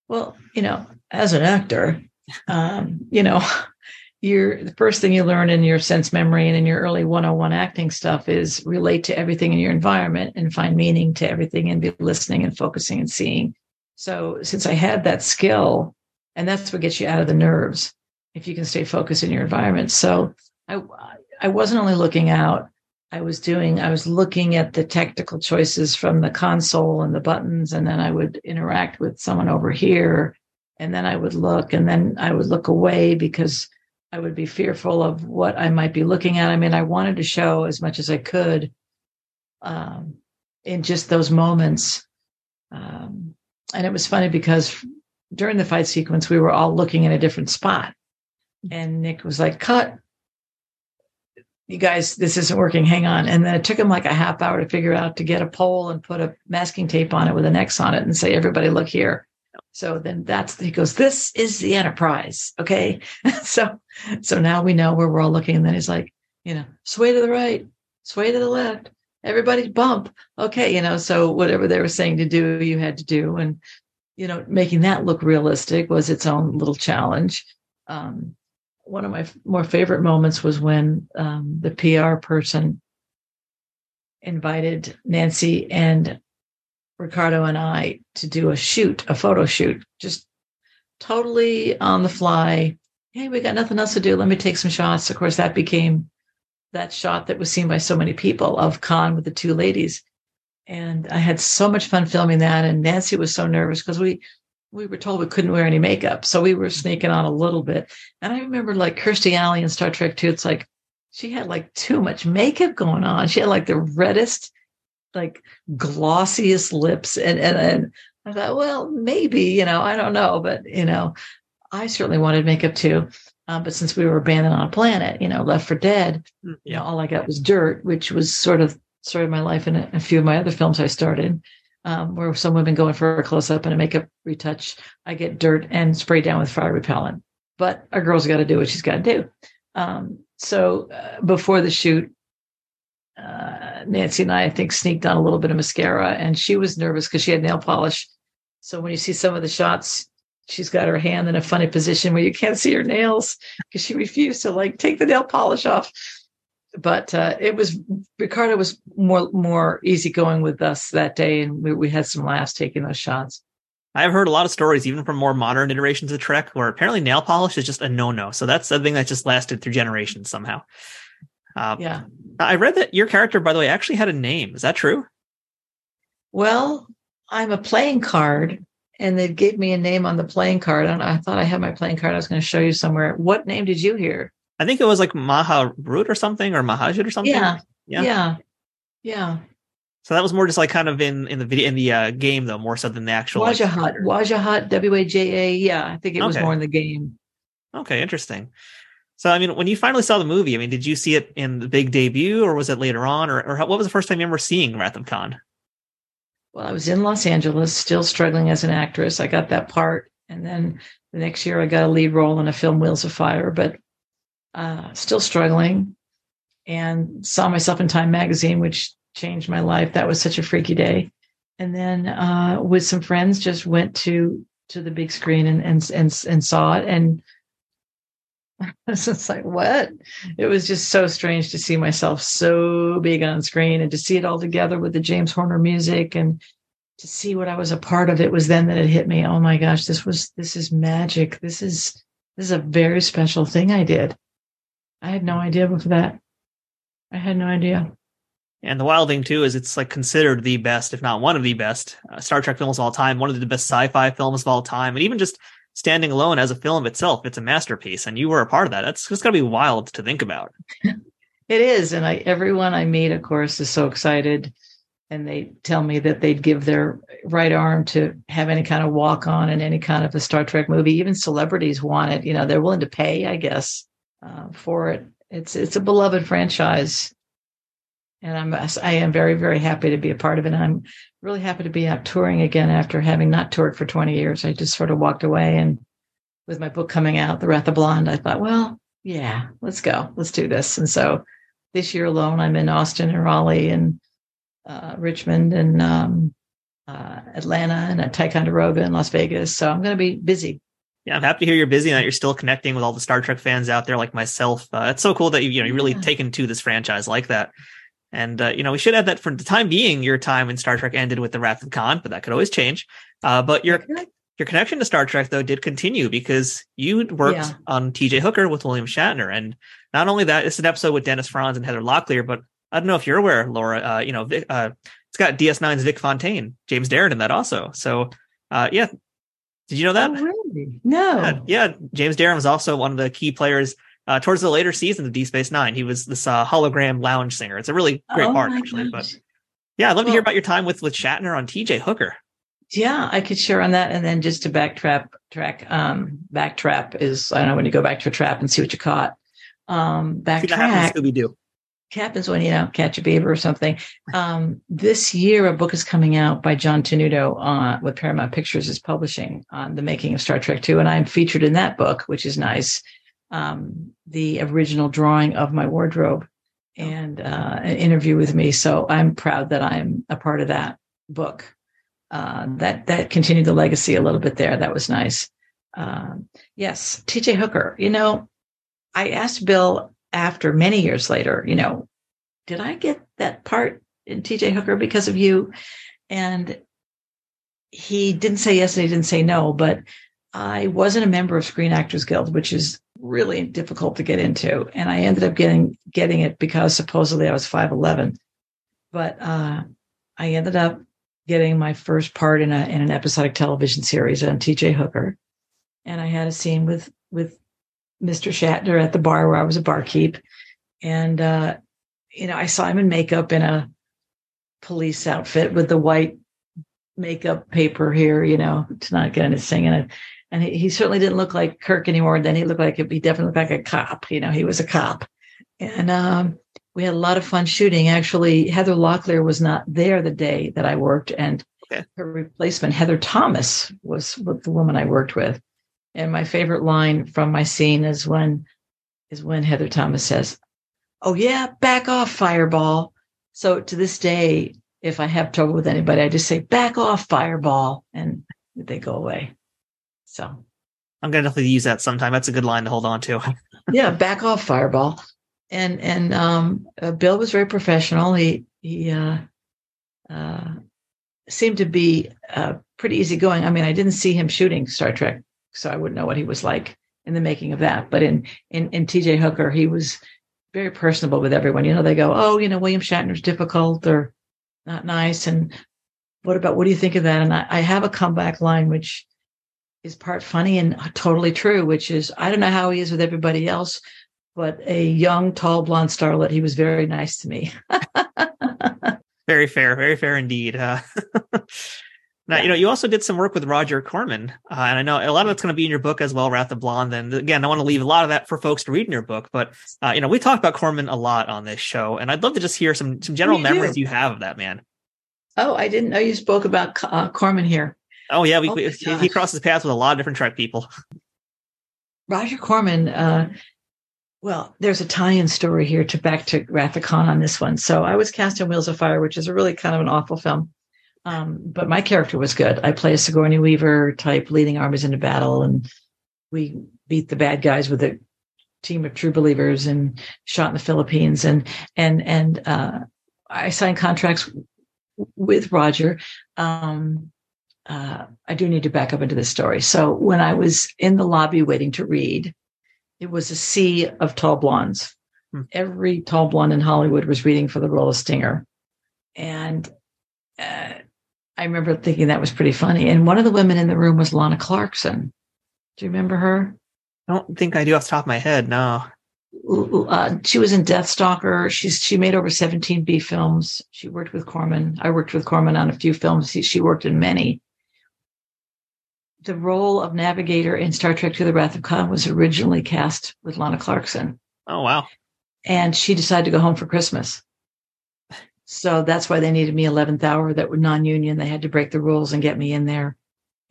Well, you know, as an actor, um, you know, you're the first thing you learn in your sense memory and in your early 101 acting stuff is relate to everything in your environment and find meaning to everything and be listening and focusing and seeing. So since I had that skill, and that's what gets you out of the nerves, if you can stay focused in your environment. So I, I wasn't only looking out, I was doing, I was looking at the technical choices from the console and the buttons, and then I would interact with someone over here. And then I would look, and then I would look away because I would be fearful of what I might be looking at. I mean, I wanted to show as much as I could um, in just those moments. Um, and it was funny because during the fight sequence, we were all looking in a different spot. And Nick was like, cut you guys, this isn't working. Hang on. And then it took him like a half hour to figure out to get a pole and put a masking tape on it with an X on it and say, everybody look here. So then that's, he goes, this is the enterprise. Okay. (laughs) so, so now we know where we're all looking. And then he's like, you know, sway to the right, sway to the left, everybody bump. Okay. You know, so whatever they were saying to do, you had to do. And, you know, making that look realistic was its own little challenge. Um, one of my more favorite moments was when um, the PR person invited Nancy and Ricardo and I to do a shoot, a photo shoot, just totally on the fly. Hey, we got nothing else to do. Let me take some shots. Of course, that became that shot that was seen by so many people of Khan with the two ladies. And I had so much fun filming that. And Nancy was so nervous because we we were told we couldn't wear any makeup. So we were sneaking on a little bit. And I remember like Kirstie Alley in Star Trek 2, it's like she had like too much makeup going on. She had like the reddest, like glossiest lips. And, and, and I thought, well, maybe, you know, I don't know, but, you know, I certainly wanted makeup too. Um, but since we were abandoned on a planet, you know, left for dead. Mm, you know, all I got was dirt, which was sort of started my life in a, a few of my other films I started um, where some women go in for a close up and a makeup retouch, I get dirt and spray down with fire repellent. But a girl's got to do what she's got to do. Um, so uh, before the shoot, uh, Nancy and I, I think, sneaked on a little bit of mascara, and she was nervous because she had nail polish. So when you see some of the shots, she's got her hand in a funny position where you can't see her nails because she refused to like take the nail polish off. But uh, it was Ricardo was more more easygoing with us that day, and we, we had some laughs taking those shots. I've heard a lot of stories, even from more modern iterations of Trek, where apparently nail polish is just a no-no. So that's something that just lasted through generations somehow. Uh, yeah. I read that your character, by the way, actually had a name. Is that true? Well, I'm a playing card, and they gave me a name on the playing card. And I thought I had my playing card. I was going to show you somewhere. What name did you hear? I think it was like Maha Root or something, or Mahajit or something. Yeah. Yeah. Yeah. Yeah. So that was more just like kind of in in the video in the uh, game though, more so than the actual Wajahat. Like, Wajahat, W A J A. Yeah, I think it was more in the game. Okay, interesting. So I mean, when you finally saw the movie, I mean, did you see it in the big debut, or was it later on, or, or what was the first time you ever seeing Wrath of Khan? Well, I was in Los Angeles, still struggling as an actress. I got that part, and then the next year I got a lead role in a film, Wheels of Fire, but uh, still struggling. And saw myself in Time magazine, which changed my life. That was such a freaky day. And then uh, with some friends, just went to to the big screen and and and, and saw it. And (laughs) it's just like what? It was just so strange to see myself so big on screen and to see it all together with the James Horner music and to see what I was a part of. It was then that it hit me. Oh my gosh, this was this is magic. This is this is a very special thing I did. I had no idea before that. I had no idea. And the wild thing too is it's like considered the best, if not one of the best, uh, Star Trek films of all time, one of the best sci-fi films of all time, and even just standing alone as a film itself, it's a masterpiece. And you were a part of that. That's just going to be wild to think about. (laughs) it is, and I everyone I meet, of course, is so excited, and they tell me that they'd give their right arm to have any kind of walk on in any kind of a Star Trek movie. Even celebrities want it. You know, they're willing to pay, I guess, uh, for it. It's it's a beloved franchise and I'm I am very very happy to be a part of it. And I'm really happy to be out touring again after having not toured for 20 years. I just sort of walked away, and with my book coming out, The Wrath of Blonde, I thought, well, yeah, let's go, let's do this. And so this year alone, I'm in Austin and Raleigh and uh, Richmond and um, uh, Atlanta and at Ticonderoga and Las Vegas. So I'm going to be busy. Yeah, I'm happy to hear you're busy and that you're still connecting with all the Star Trek fans out there like myself. Uh, it's so cool that you, you know, you really yeah. taken to this franchise like that. And uh, you know, we should add that for the time being, your time in Star Trek ended with the Wrath of Khan, but that could always change. Uh, but your your connection to Star Trek though did continue because you worked yeah. on T.J. Hooker with William Shatner, and not only that, it's an episode with Dennis Franz and Heather Locklear. But I don't know if you're aware, Laura. Uh, you know, uh, it's got DS9's Vic Fontaine, James Darren in that also. So, uh, yeah, did you know that? Oh, really? No. Yeah, yeah, James Darren was also one of the key players uh, towards the later seasons of Deep Space Nine. He was this uh, hologram lounge singer. It's a really great oh part, actually. Gosh. But yeah, I'd love well, to hear about your time with with Shatner on TJ Hooker. Yeah, I could share on that. And then just to backtrap, track, um, backtrap is I don't know when you go back to a trap and see what you caught. Um, backtrack. Scooby Doo. Happens when you know catch a beaver or something. Um, this year, a book is coming out by John Tenuto uh, with Paramount Pictures is publishing on the making of Star Trek Two, and I'm featured in that book, which is nice um, the original drawing of my wardrobe and uh, an interview with me. So I'm proud that I'm a part of that book. Uh, that that continued the legacy a little bit there. That was nice. Um, yes, T.J. Hooker. You know, I asked Bill after many years later. You know, did I get that part in T.J. Hooker because of you? And he didn't say yes and he didn't say no, but I wasn't a member of Screen Actors Guild, which is really difficult to get into. And I ended up getting getting it because supposedly I was 5'11. But uh, I ended up getting my first part in a in an episodic television series on TJ Hooker. And I had a scene with with Mr. Shatner at the bar where I was a barkeep. And uh, you know, I saw him in makeup in a police outfit with the white makeup paper here, you know, to not get into singing it and he, he, certainly didn't look like Kirk anymore. Then he looked like he definitely looked like a cop. You know, he was a cop, and um, we had a lot of fun shooting. Actually, Heather Locklear was not there the day that I worked, and okay. her replacement, Heather Thomas, was the woman I worked with. And my favorite line from my scene is when is when Heather Thomas says, "Oh yeah, back off, Fireball." So to this day, if I have trouble with anybody, I just say, "Back off, Fireball," and they go away. So I'm gonna definitely use that sometime. That's a good line to hold on to. (laughs) yeah, back off, Fireball. And and um, uh, Bill was very professional. He he uh, uh, seemed to be uh, pretty easygoing. I mean, I didn't see him shooting Star Trek, so I wouldn't know what he was like in the making of that. But in in in T.J. Hooker, he was very personable with everyone. You know, they go, "Oh, you know, William Shatner's difficult or not nice," and what about what do you think of that? And I, I have a comeback line which is part funny and totally true, which is I don't know how he is with everybody else, but a young, tall, blonde starlet, he was very nice to me. (laughs) very fair, very fair indeed. Uh, (laughs) now, yeah. you know, you also did some work with Roger Corman, uh, and I know a lot of that's going to be in your book as well, Wrath of Blonde. And again, I want to leave a lot of that for folks to read in your book. But uh, you know, we talk about Corman a lot on this show, and I'd love to just hear some some general memories do. you have of that man. Oh, I didn't know you spoke about uh, Corman here. Oh yeah, we, oh we he crosses paths with a lot of different Trek people. (laughs) Roger Corman. Uh, well, there's a tie-in story here to back to Wrath of Khan on this one. So I was cast in Wheels of Fire, which is a really kind of an awful film. Um, but my character was good. I play a Sigourney Weaver type leading armies into battle, and we beat the bad guys with a team of true believers and shot in the Philippines. And and and uh, I signed contracts with Roger. Um, uh, I do need to back up into this story. So when I was in the lobby waiting to read, it was a sea of tall blondes. Hmm. Every tall blonde in Hollywood was reading for the role of Stinger. And uh, I remember thinking that was pretty funny. And one of the women in the room was Lana Clarkson. Do you remember her? I don't think I do off the top of my head. No. Uh, she was in Deathstalker. She's she made over 17 B films. She worked with Corman. I worked with Corman on a few films. She, she worked in many the role of navigator in Star Trek to the Wrath of Khan was originally cast with Lana Clarkson. Oh, wow. And she decided to go home for Christmas. So that's why they needed me 11th hour that were non-union. They had to break the rules and get me in there.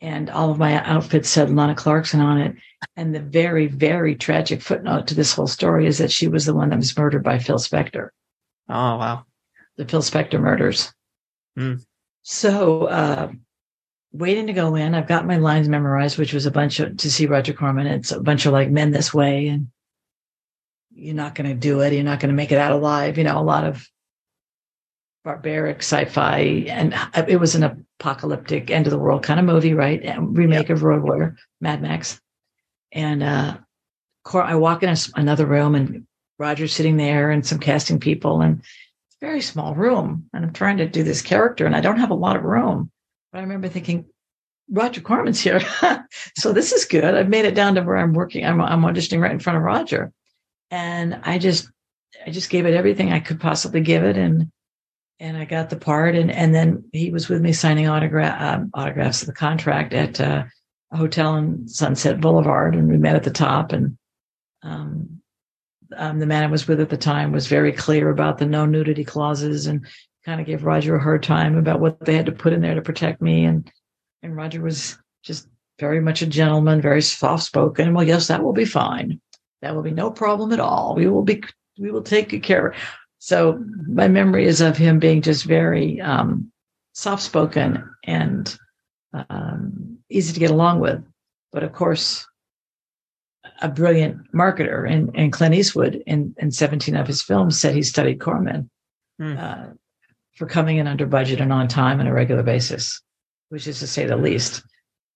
And all of my outfits said Lana Clarkson on it. And the very, very tragic footnote to this whole story is that she was the one that was murdered by Phil Spector. Oh, wow. The Phil Spector murders. Mm. So, uh, waiting to go in. I've got my lines memorized, which was a bunch of to see Roger Corman. It's a bunch of like men this way, and you're not going to do it. You're not going to make it out alive. You know, a lot of barbaric sci-fi, and it was an apocalyptic end of the world kind of movie, right? Remake yep. of Road Warrior, Mad Max, and uh, I walk in a, another room, and Roger's sitting there, and some casting people, and it's a very small room, and I'm trying to do this character, and I don't have a lot of room I remember thinking, Roger Corman's here. (laughs) so this is good. I've made it down to where I'm working. I'm, I'm auditioning right in front of Roger. And I just, I just gave it everything I could possibly give it. And, and I got the part. And, and then he was with me signing autograph, um, autographs of the contract at uh, a hotel in Sunset Boulevard. And we met at the top. And um, um, the man I was with at the time was very clear about the no nudity clauses and kind of gave Roger a hard time about what they had to put in there to protect me. And, and Roger was just very much a gentleman, very soft spoken. Well, yes, that will be fine. That will be no problem at all. We will be, we will take good care. So my memory is of him being just very um, soft spoken and um, easy to get along with. But of course, a brilliant marketer. And, and Clint Eastwood in, in 17 of his films said he studied Corman. Hmm. Uh, for coming in under budget and on time on a regular basis, which is to say the least.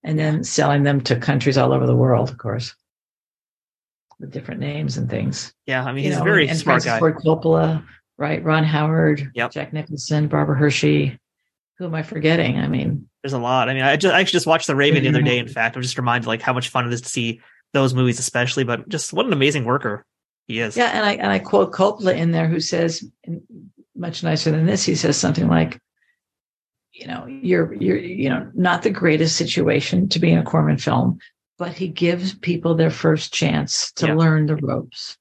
And then selling them to countries all over the world, of course, with different names and things. Yeah, I mean, you he's know, a very and smart Francis guy. Ford Coppola, right? Ron Howard, yep. Jack Nicholson, Barbara Hershey. Who am I forgetting? I mean, there's a lot. I mean, I just I actually just watched The Raven the other day. In fact, I'm just reminded like how much fun it is to see those movies, especially. But just what an amazing worker he is. Yeah, and I and I quote Coppola in there, who says, much nicer than this. He says something like, you know, you're you're you know not the greatest situation to be in a Corman film, but he gives people their first chance to yeah. learn the ropes.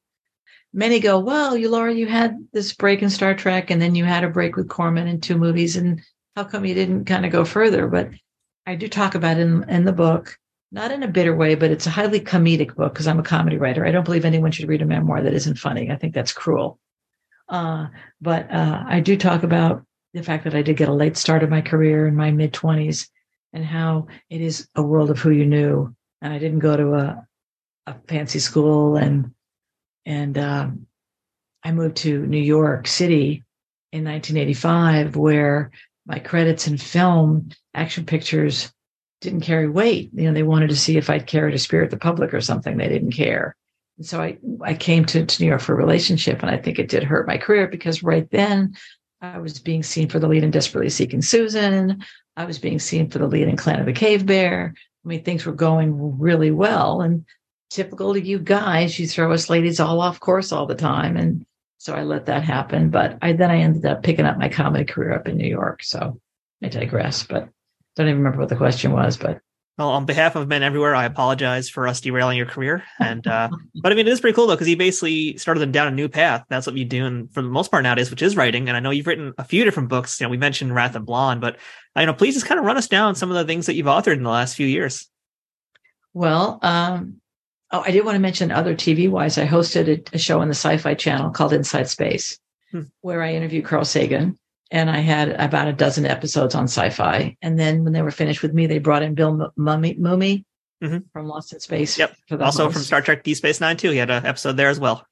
Many go, well, you Laura, you had this break in Star Trek, and then you had a break with Corman in two movies, and how come you didn't kind of go further? But I do talk about it in, in the book, not in a bitter way, but it's a highly comedic book because I'm a comedy writer. I don't believe anyone should read a memoir that isn't funny. I think that's cruel. Uh, but uh, I do talk about the fact that I did get a late start of my career in my mid 20s and how it is a world of who you knew and I didn't go to a, a fancy school. And, and, um, I moved to New York City in 1985, where my credits in film action pictures didn't carry weight. You know, they wanted to see if I'd carried a spirit the public or something. They didn't care. And so I, I came to, to New York for a relationship, and I think it did hurt my career because right then I was being seen for the lead in Desperately Seeking Susan. I was being seen for the lead in Clan of the Cave Bear. I mean, things were going really well. And typical to you guys, you throw us ladies all off course all the time. And so I let that happen. But I then I ended up picking up my comedy career up in New York. So I digress, but don't even remember what the question was, but well, on behalf of men everywhere, I apologize for us derailing your career. And uh, (laughs) but I mean, it is pretty cool though because you basically started them down a new path. That's what you do, and for the most part nowadays, which is writing. And I know you've written a few different books. You know, we mentioned Wrath of Blonde, but you know, please just kind of run us down some of the things that you've authored in the last few years. Well, um, oh, I did want to mention other TV wise. I hosted a, a, show on the Sci-Fi Channel called Inside Space, hmm. where I interviewed Carl Sagan and I had about a dozen episodes on sci-fi. And then when they were finished with me, they brought in Bill Mumy, Mumy mm-hmm. from Lost in Space. Yep. also host. from Star Trek Deep Space Nine too. He had an episode there as well.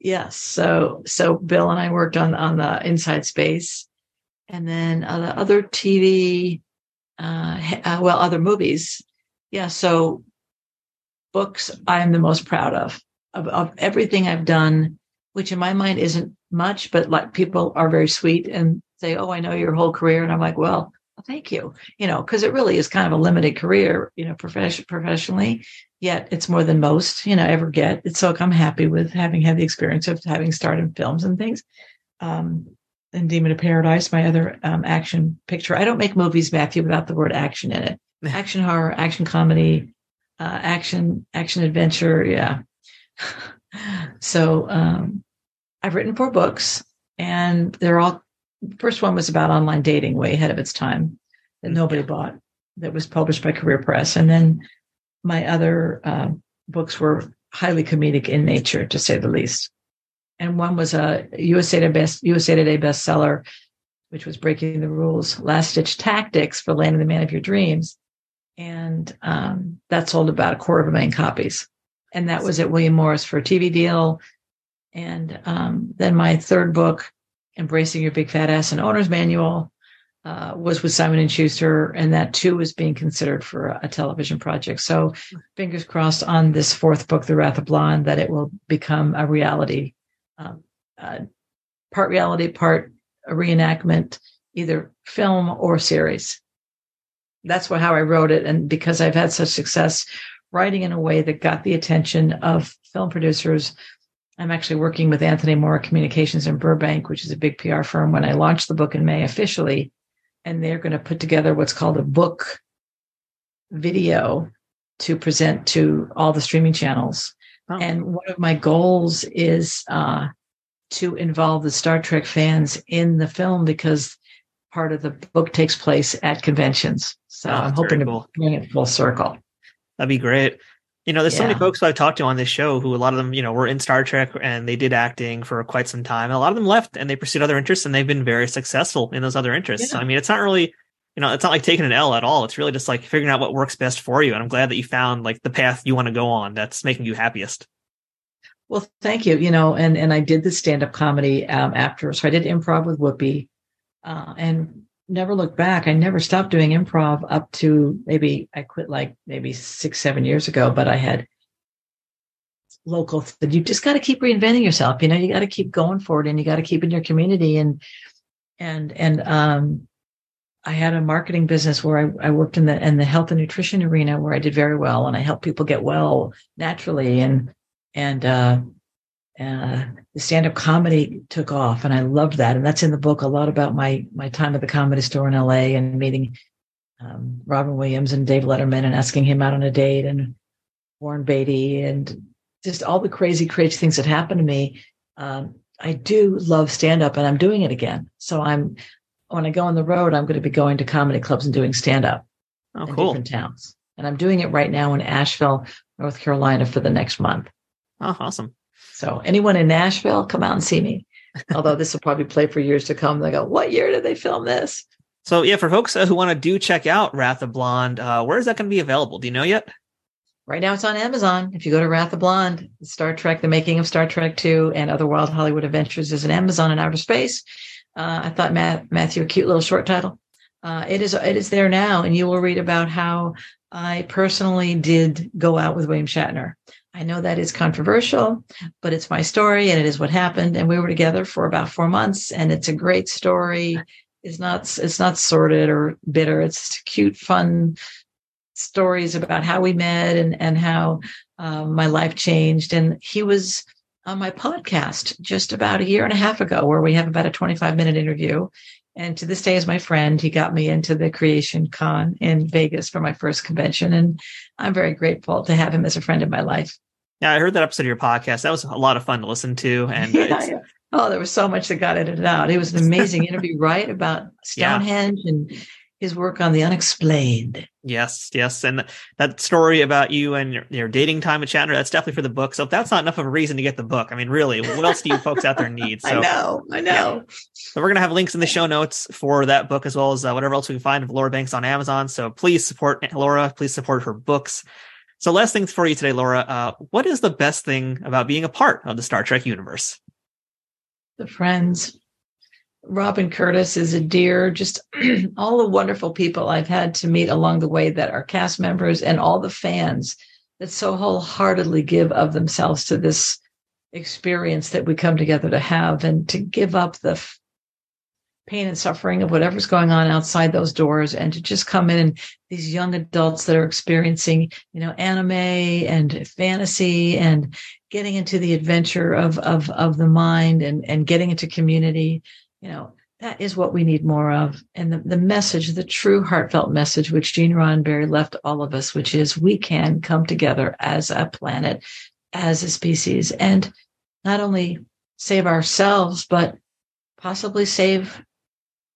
Yes. So so Bill and I worked on on the Inside Space, and then uh, the other TV, uh, uh, well, other movies. Yeah. So books, I am the most proud of of, of everything I've done, which in my mind isn't much, but like people are very sweet and say, "Oh, I know your whole career," and I'm like, "Well, thank you," you know, because it really is kind of a limited career, you know, profession professionally. Yet it's more than most, you know, ever get. It's so I'm happy with having had the experience of having starred in films and things. Um, and Demon of Paradise, my other um, action picture. I don't make movies, Matthew, without the word action in it. (laughs) action horror, action comedy, uh, action action adventure. Yeah. (laughs) so um, I've written four books, and they're all. The first one was about online dating, way ahead of its time, that nobody bought. That was published by Career Press, and then my other uh, books were highly comedic in nature, to say the least. And one was a USA Today, best, USA Today bestseller, which was Breaking the Rules: Last Ditch Tactics for Landing the Man of Your Dreams, and um, that sold about a quarter of a million copies. And that was at William Morris for a TV deal and um, then my third book, Embracing Your Big Fat Ass and Owner's Manual, uh, was with Simon and Schuster, and that too is being considered for a, television project. So, fingers crossed on this fourth book, The Wrath of Blonde, that it will become a reality, um, uh, part reality, part reenactment, either film or series. That's what how I wrote it, and because I've had such success writing in a way that got the attention of film producers I'm actually working with Anthony Moore Communications in Burbank, which is a big PR firm, when I launch the book in May officially. And they're going to put together what's called a book video to present to all the streaming channels. Oh. And one of my goals is uh, to involve the Star Trek fans in the film because part of the book takes place at conventions. So oh, I'm hoping cool. to bring it full circle. That'd be great. You know, there's yeah. so many folks who I've talked to on this show who a lot of them, you know, were in Star Trek and they did acting for quite some time. a lot of them left and they pursued other interests and they've been very successful in those other interests. Yeah. So, I mean, it's not really, you know, it's not like taking an L at all. It's really just like figuring out what works best for you. And I'm glad that you found like the path you want to go on that's making you happiest. Well, thank you. You know, and and I did the stand up comedy um, after, so I did improv with Whoopi, uh, and never looked back. I never stopped doing improv up to maybe I quit like maybe six, seven years ago, but I had local you just got to keep reinventing yourself. You know, you got to keep going forward and you got to keep in your community and and and um I had a marketing business where I, I worked in the in the health and nutrition arena where I did very well and I helped people get well naturally and and uh uh, the stand-up comedy took off and I loved that. And that's in the book a lot about my my time at the comedy store in LA and meeting um, Robin Williams and Dave Letterman and asking him out on a date and Warren Beatty and just all the crazy, crazy things that happened to me. Um, I do love stand-up and I'm doing it again. So I'm when I go on the road, I'm going to be going to comedy clubs and doing stand-up oh, in cool. different towns. And I'm doing it right now in Asheville, North Carolina for the next month. Oh, awesome. So anyone in Asheville, come out and see me. Although this will probably play for years to come. They go, what year did they film this? So yeah, for folks uh, who want to do check out Wrath of Blonde, uh, where is that going to be available? Do you know yet? right now it's on Amazon. If you go to Wrath of Blonde, Star Trek, The Making of Star Trek 2 and Other Wild Hollywood Adventures is an Amazon in outer space. Uh, I thought Matt, Matthew, a cute little short title. Uh, it is it is there now, and you will read about how I personally did go out with William Shatner. I know that is controversial, but it's my story and it is what happened. And we were together for about four months, and it's a great story. It's not it's not sordid or bitter. It's cute, fun stories about how we met and and how um, my life changed. And he was on my podcast just about a year and a half ago, where we have about a 25 minute interview. And to this day is my friend. He got me into the Creation Con in Vegas for my first convention. And I'm very grateful to have him as a friend in my life. Yeah, I heard that episode of your podcast. That was a lot of fun to listen to. And (laughs) yeah, yeah. oh, there was so much that got edited out. It was an amazing (laughs) interview, right? About Stonehenge yeah. and his work on the unexplained. Yes, yes. And that story about you and your, your, dating time with Shatner, that's definitely for the book. So if that's not enough of a reason to get the book, I mean, really, what else do you folks out there need? (laughs) So, I know, I know. Yeah. So we're going to have links in the show notes for that book as well as uh, whatever else we can find of Laura Banks on Amazon. So please support Laura. Please support her books. So last things for you today, Laura. Uh, what is the best thing about being a part of the Star Trek universe? The friends Robin Curtis is a dear, just (clears throat) all the wonderful people I've had to meet along the way that are cast members and all the fans that so wholeheartedly give of themselves to this experience that we come together to have and to give up the f- pain and suffering of whatever's going on outside those doors and to just come in and these young adults that are experiencing, you know, anime and fantasy and getting into the adventure of, of, of the mind and, and getting into community you know, that is what we need more of. And the, the message, the true heartfelt message, which Gene Roddenberry left all of us, which is we can come together as a planet, as a species, and not only save ourselves, but possibly save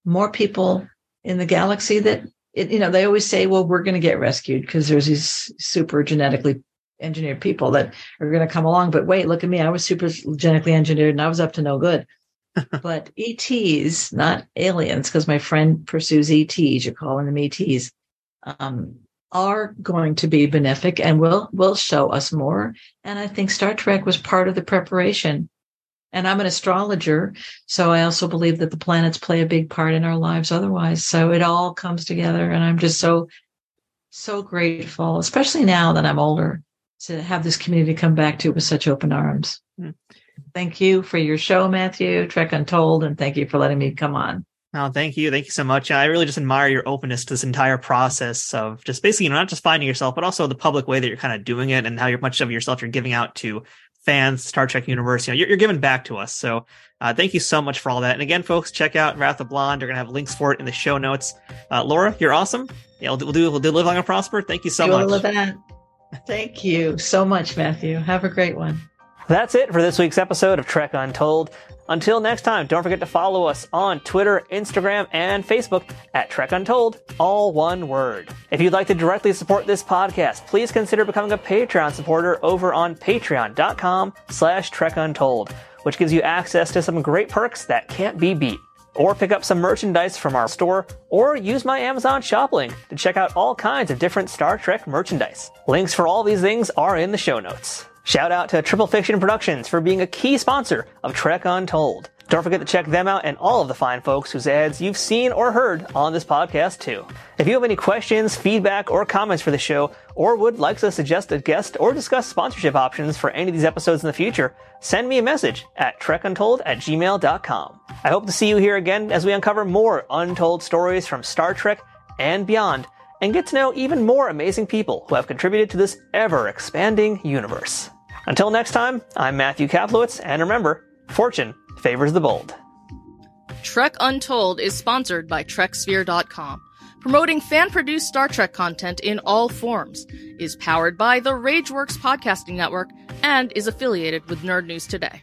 more people in the galaxy that it, you know, they always say, well, we're going to get rescued because there's these super genetically engineered people that are going to come along. But wait, look at me. I was super genetically engineered and I was up to no good but ETs, not aliens, because my friend pursues ETs, you're calling them ETs, um, are going to be benefic and will will show us more. And I think Star Trek was part of the preparation. And I'm an astrologer, so I also believe that the planets play a big part in our lives otherwise. So it all comes together. And I'm just so, so grateful, especially now that I'm older, to have this community come back to with such open arms. Thank you for your show, Matthew, Trek Untold, and thank you for letting me come on. Oh, thank you. Thank you so much. I really just admire your openness to this entire process of just basically, you know, not just finding yourself, but also the public way that you're kind of doing it and how much of yourself you're giving out to fans, Star Trek universe. You know, you're, you're giving back to us. So uh, thank you so much for all that. And again, folks, check out Wrath of Blonde. We're going to have links for it in the show notes. Uh, Laura, you're awesome. Yeah, we'll do, we'll do, we'll do live long and prosper. Thank you so you much. Thank you so much, Matthew. Have a great one. That's it for this week's episode of Trek Untold. Until next time, don't forget to follow us on Twitter, Instagram, and Facebook at Trek Untold, all one word. If you'd like to directly support this podcast, please consider becoming a Patreon supporter over on patreon.com slash Trek Untold, which gives you access to some great perks that can't be beat. Or pick up some merchandise from our store, or use my Amazon shop link to check out all kinds of different Star Trek merchandise. Links for all these things are in the show notes. Shout out to Triple Fiction Productions for being a key sponsor of Trek Untold. Don't forget to check them out and all of the fine folks whose ads you've seen or heard on this podcast too. If you have any questions, feedback, or comments for the show, or would like to suggest a guest or discuss sponsorship options for any of these episodes in the future, send me a message at trekuntold at gmail.com. I hope to see you here again as we uncover more untold stories from Star Trek and beyond and get to know even more amazing people who have contributed to this ever expanding universe. Until next time, I'm Matthew Kaplowitz, and remember, fortune favors the bold. Trek Untold is sponsored by TrekSphere.com, promoting fan produced Star Trek content in all forms, is powered by the Rageworks Podcasting Network, and is affiliated with Nerd News Today.